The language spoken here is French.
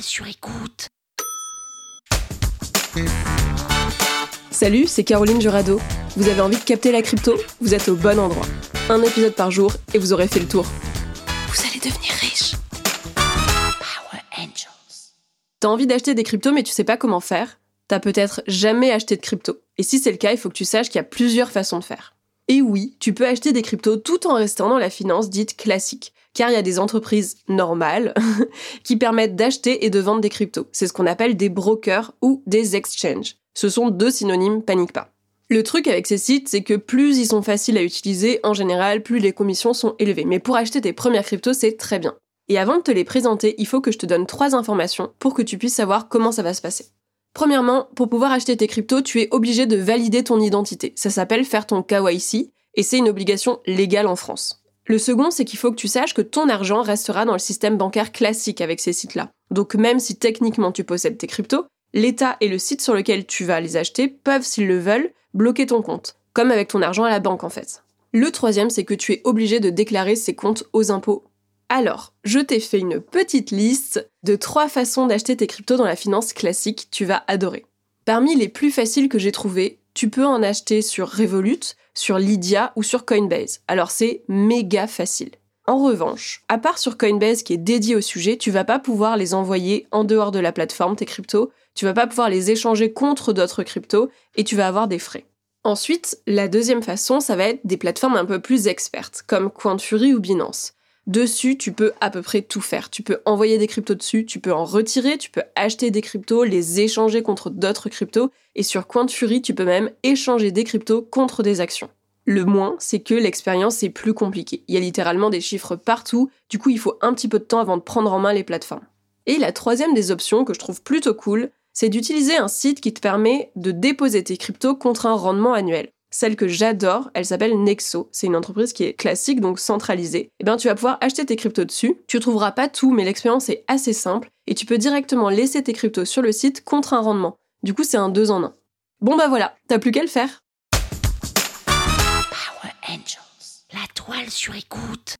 Sur écoute. Salut, c'est Caroline Jurado. Vous avez envie de capter la crypto? Vous êtes au bon endroit. Un épisode par jour et vous aurez fait le tour. Vous allez devenir riche. Power Angels. T'as envie d'acheter des cryptos mais tu sais pas comment faire? T'as peut-être jamais acheté de crypto. Et si c'est le cas, il faut que tu saches qu'il y a plusieurs façons de faire. Et oui, tu peux acheter des cryptos tout en restant dans la finance dite classique, car il y a des entreprises normales qui permettent d'acheter et de vendre des cryptos. C'est ce qu'on appelle des brokers ou des exchanges. Ce sont deux synonymes, panique pas. Le truc avec ces sites, c'est que plus ils sont faciles à utiliser, en général, plus les commissions sont élevées. Mais pour acheter tes premières cryptos, c'est très bien. Et avant de te les présenter, il faut que je te donne trois informations pour que tu puisses savoir comment ça va se passer. Premièrement, pour pouvoir acheter tes cryptos, tu es obligé de valider ton identité. Ça s'appelle faire ton KYC et c'est une obligation légale en France. Le second, c'est qu'il faut que tu saches que ton argent restera dans le système bancaire classique avec ces sites-là. Donc même si techniquement tu possèdes tes cryptos, l'État et le site sur lequel tu vas les acheter peuvent, s'ils le veulent, bloquer ton compte, comme avec ton argent à la banque en fait. Le troisième, c'est que tu es obligé de déclarer ces comptes aux impôts alors, je t'ai fait une petite liste de trois façons d'acheter tes cryptos dans la finance classique, tu vas adorer. Parmi les plus faciles que j'ai trouvées, tu peux en acheter sur Revolut, sur Lydia ou sur Coinbase. Alors c'est méga facile. En revanche, à part sur Coinbase qui est dédié au sujet, tu vas pas pouvoir les envoyer en dehors de la plateforme, tes cryptos, tu vas pas pouvoir les échanger contre d'autres cryptos et tu vas avoir des frais. Ensuite, la deuxième façon, ça va être des plateformes un peu plus expertes, comme Fury ou Binance. Dessus, tu peux à peu près tout faire. Tu peux envoyer des cryptos dessus, tu peux en retirer, tu peux acheter des cryptos, les échanger contre d'autres cryptos, et sur Fury, tu peux même échanger des cryptos contre des actions. Le moins, c'est que l'expérience est plus compliquée. Il y a littéralement des chiffres partout, du coup il faut un petit peu de temps avant de prendre en main les plateformes. Et la troisième des options que je trouve plutôt cool, c'est d'utiliser un site qui te permet de déposer tes cryptos contre un rendement annuel. Celle que j'adore, elle s'appelle Nexo. C'est une entreprise qui est classique, donc centralisée. Et eh bien, tu vas pouvoir acheter tes cryptos dessus. Tu trouveras pas tout, mais l'expérience est assez simple et tu peux directement laisser tes cryptos sur le site contre un rendement. Du coup, c'est un 2 en 1. Bon bah voilà, t'as plus qu'à le faire. Power Angels, la toile sur écoute.